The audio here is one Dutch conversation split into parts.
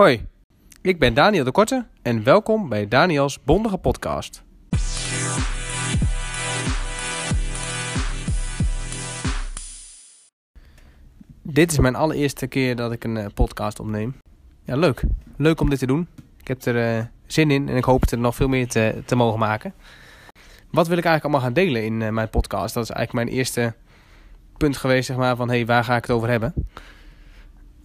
Hoi, ik ben Daniel de Korte en welkom bij Daniels Bondige Podcast. Dit is mijn allereerste keer dat ik een eh, podcast opneem. Ja, leuk. Leuk om dit te doen. Ik heb er eh, zin in en ik hoop er nog veel meer te, te mogen maken. Wat wil ik eigenlijk allemaal gaan delen in eh, mijn podcast? Dat is eigenlijk mijn eerste punt geweest, zeg maar, van hey, waar ga ik het over hebben?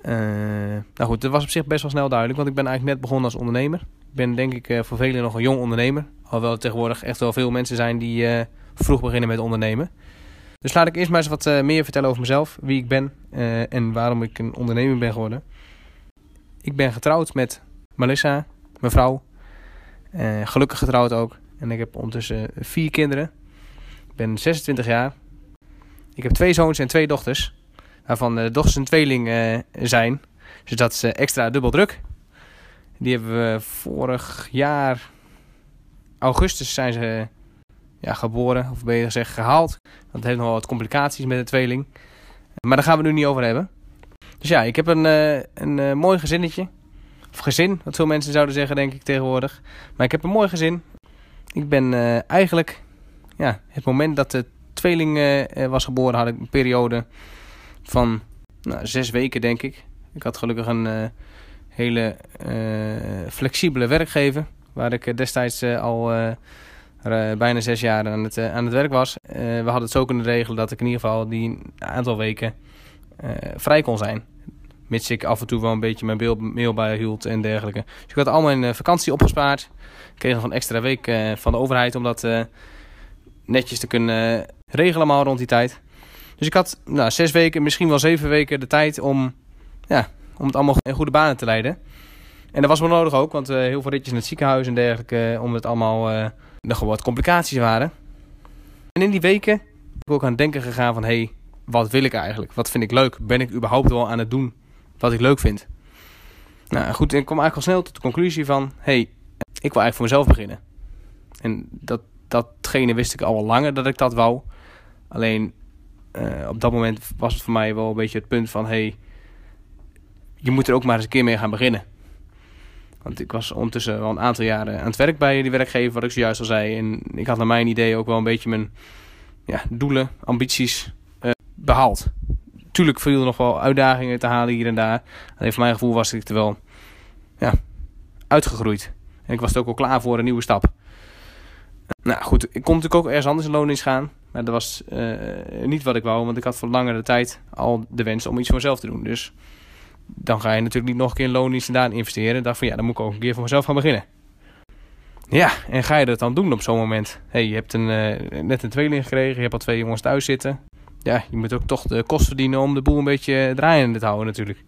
Eh, nou goed, dat was op zich best wel snel duidelijk, want ik ben eigenlijk net begonnen als ondernemer. Ik ben denk ik eh, voor velen nog een jong ondernemer. Alhoewel er tegenwoordig echt wel veel mensen zijn die eh, vroeg beginnen met ondernemen. Dus laat ik eerst maar eens wat eh, meer vertellen over mezelf, wie ik ben en waarom ik een ondernemer ben geworden. Ik ben getrouwd met Melissa, mijn vrouw. Gelukkig getrouwd ook. En ik heb ondertussen vier kinderen. Ik ben 26 jaar. Ik heb twee zoons en twee dochters. Waarvan de dochters een tweeling zijn. Dus dat is eh, extra dubbel druk. Die hebben we vorig jaar... Augustus zijn ze ja, geboren. Of beter gezegd gehaald. Het heeft nog wel wat complicaties met de tweeling. Maar daar gaan we nu niet over hebben. Dus ja, ik heb een, eh, een eh, mooi gezinnetje. Of gezin, wat veel mensen zouden zeggen, denk ik tegenwoordig. Maar ik heb een mooi gezin. Ik ben eigenlijk, ja, het moment dat de tweeling was geboren, had ik een periode van nou, zes weken, denk ik. Ik had gelukkig een eh, hele eh, flexibele werkgever, waar ik eh, destijds al bijna zes jaar aan het, aan het werk was. We hadden het zo kunnen regelen dat ik in ieder geval die aantal weken vrij kon zijn. Mits ik af en toe wel een beetje mijn mail, bijhield en dergelijke. Dus ik had al mijn vakantie opgespaard. Ik kreeg nog een extra week van de overheid om dat netjes te kunnen regelen allemaal rond die tijd. Dus ik had nou, zes weken, misschien wel zeven weken de tijd om, ja, om het allemaal in goede banen te leiden. En dat was wel nodig ook, want eh, heel veel ritjes naar het ziekenhuis en dergelijke, eh, om het allemaal eh nog wat complicaties waren. En in die weken ben ik ook aan het denken gegaan van, hé, hey, wat wil ik eigenlijk? Wat vind ik leuk? Ben ik überhaupt wel aan het doen wat ik leuk vind? Nou goed, ik kwam eigenlijk al snel tot de conclusie van, hé, hey, ik wil eigenlijk voor mezelf beginnen. En dat, datgene wist ik al langer dat ik dat wou. Alleen op dat moment was het voor mij wel een beetje het punt van, hey, je moet er ook maar eens een keer mee gaan beginnen. Want ik was ondertussen wel een aantal jaren aan het werk bij die werkgever, wat ik zojuist al zei. En ik had naar mijn idee ook wel een beetje mijn ja, doelen, ambities eh, behaald. Tuurlijk viel er nog wel uitdagingen te halen hier en daar. Alleen voor mijn gevoel was ik er wel ja, uitgegroeid. En ik was er ook al klaar voor een nieuwe stap. Nou goed, ik kon natuurlijk ook ergens anders in loondienst gaan. Maar dat was uh, niet wat ik wou, want ik had voor langere tijd al de wens om iets voor mezelf te doen. Dus dan ga je natuurlijk niet nog een keer in loondienst en daar investeren. Ik dacht van ja, dan moet ik ook een keer voor mezelf gaan beginnen. Ja, en ga je dat dan doen op zo'n moment? hey, je hebt een, uh, net een tweeling gekregen, je hebt al twee jongens thuis zitten. Ja, je moet ook toch de kost verdienen om de boel een beetje draaiende te houden natuurlijk.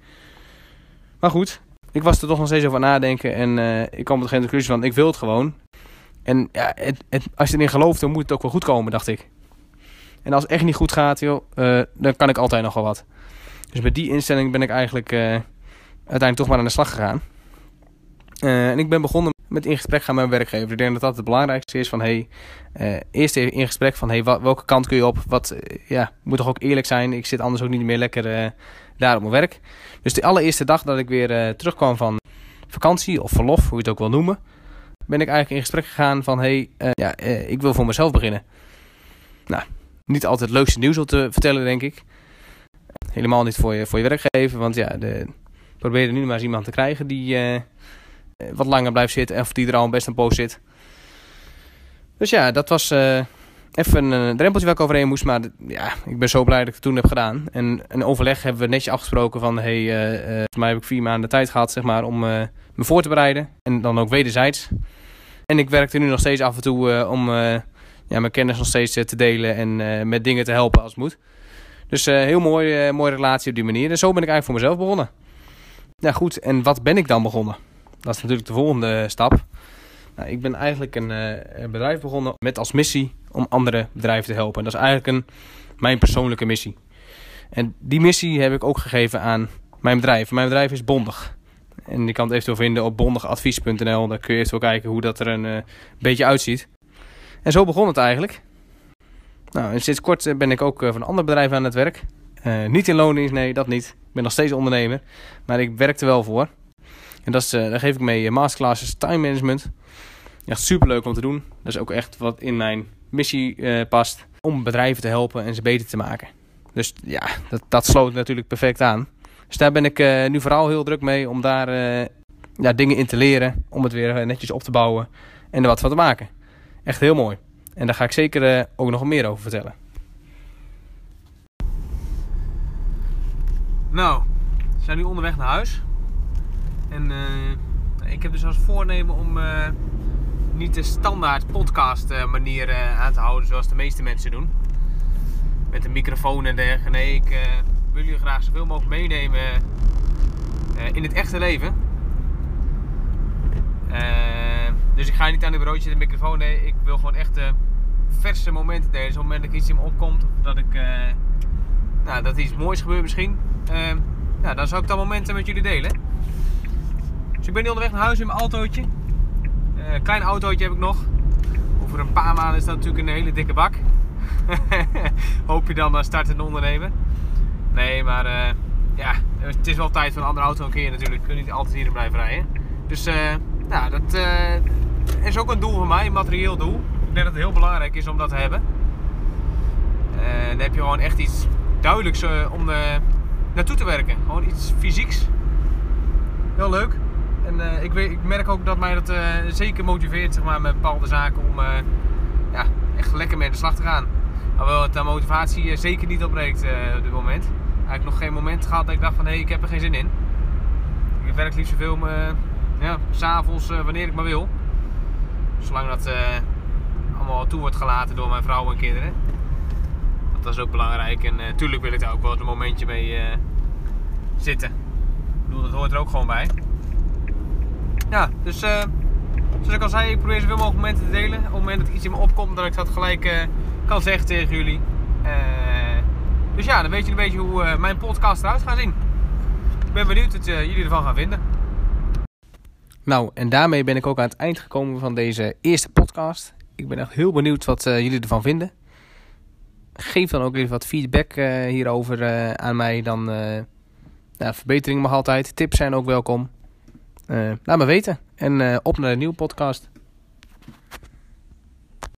Maar goed, ik was er toch nog steeds over nadenken en uh, ik kwam tot geen conclusie van ik wil het gewoon. En ja, het, als je erin gelooft, dan moet het ook wel goed komen, dacht ik. En als het echt niet goed gaat, joh, dan kan ik altijd nog wel wat. Dus met die instelling ben ik eigenlijk uh, uiteindelijk toch maar aan de slag gegaan. Uh, en ik ben begonnen met in gesprek gaan met mijn werkgever. Ik denk dat dat het belangrijkste is van, hey, uh, eerst even in gesprek van, hey, wat, welke kant kun je op? Wat, ja, moet toch ook eerlijk zijn. Ik zit anders ook niet meer lekker daar op mijn werk. Dus de allereerste dag dat ik weer terugkwam van vakantie of verlof, hoe je het ook wil noemen, ben ik eigenlijk in gesprek gegaan van, hey, ja, ik wil voor mezelf beginnen. Nou, niet altijd het leukste nieuws om te vertellen, denk ik. Helemaal niet voor je, voor je werkgever. Want ja, de, probeer er nu maar eens iemand te krijgen die uh, wat langer blijft zitten. Of die er al best een poos zit. Dus ja, dat was uh, even een drempeltje waar ik overheen moest. Maar ja, ik ben zo blij dat ik het toen heb gedaan. En een overleg hebben we netjes afgesproken van... Hey, uh, volgens mij heb ik vier maanden tijd gehad zeg maar, om me voor te bereiden. En dan ook wederzijds. En ik werkte nu nog steeds af en toe om ja, mijn kennis nog steeds te delen. En met dingen te helpen als het moet. Dus uh, heel mooi, uh, mooie relatie op die manier. En zo ben ik eigenlijk voor mezelf begonnen. Ja goed, en wat ben ik dan begonnen? Dat is natuurlijk de volgende stap. Nou, ik ben eigenlijk een, een, bedrijf begonnen met als missie om andere bedrijven te helpen. En dat is eigenlijk een, mijn persoonlijke missie. En die missie heb ik ook gegeven aan mijn bedrijf. Mijn bedrijf is Bondig. En je kan het eventueel vinden op bondigadvies.nl. Daar kun je eventueel kijken hoe dat er een beetje uitziet. En zo begon het eigenlijk. Nou, en sinds kort ben ik ook voor een ander bedrijf aan het werk. Uh, niet in loondienst, nee, dat niet. Ik ben nog steeds ondernemer. Maar ik werk er wel voor. En dat is, daar geef ik mee masterclasses time management. Echt super leuk om te doen. Dat is ook echt wat in mijn missie past. Om bedrijven te helpen en ze beter te maken. Dus ja, dat, dat sloot natuurlijk perfect aan. Dus daar ben ik nu vooral heel druk mee om daar ja, dingen in te leren. Om het weer netjes op te bouwen en er wat van te maken. Echt heel mooi. En daar ga ik zeker ook nog meer over vertellen. Nou, we zijn nu onderweg naar huis. En uh, ik heb dus als voornemen om uh, niet de standaard podcast manier aan te houden zoals de meeste mensen doen. Met een microfoon en dergelijke. Nee, ik wil jullie graag zoveel mogelijk meenemen in het echte leven. Dus ik ga niet aan de broodje de microfoon. Nee, ik wil gewoon echt verse momenten delen. Zo'n moment dat ik iets in me opkomt. Of dat ik nou, dat iets moois gebeurt misschien. Uh, nou, dan zou ik dat momenten met jullie delen. Dus ik ben nu onderweg naar huis in mijn autootje. Uh, klein autootje heb ik nog. Over een paar maanden is dat natuurlijk een hele dikke bak. Hoop je dan uh, starten ondernemen. Nee, maar ja, het is wel tijd voor een andere auto een keer natuurlijk. Je kunt niet altijd hierin blijven rijden. Dus nou, dat is ook een doel van mij, een materieel doel. Ik denk dat het heel belangrijk is om dat te hebben. dan heb je gewoon echt iets duidelijks om naartoe te werken. Gewoon iets fysieks. Heel leuk. En uh, ik, weet, ik, merk ook dat mij dat uh, zeker motiveert zeg maar, met bepaalde zaken om uh, ja, echt lekker mee aan de slag te gaan. Alhoewel het de motivatie zeker niet opbreekt op dit moment. Eigenlijk nog geen moment gehad dat ik dacht van hé, hey, ik heb er geen zin in. Ik werk liefst zoveel ja, s'avonds wanneer ik maar wil. Zolang dat allemaal toe wordt gelaten door mijn vrouw en kinderen dat is ook belangrijk. En natuurlijk wil ik daar ook wel een momentje mee zitten. Ik bedoel, dat hoort er ook gewoon bij. Ja, dus zoals ik al zei, ik probeer zoveel mogelijk momenten te delen. Op het moment dat iets in me opkomt, dat ik dat gelijk kan zeggen tegen jullie. Dus ja, dan weet je een beetje hoe mijn podcast eruit gaat zien. Ik ben benieuwd wat jullie ervan gaan vinden. Nou, en daarmee ben ik ook aan het eind gekomen van deze eerste podcast. Ik ben echt heel benieuwd wat jullie ervan vinden. Geef dan ook even wat feedback hierover aan mij. Dan nou, verbetering mag altijd. Tips zijn ook welkom. Laat me weten. En op naar een nieuwe podcast.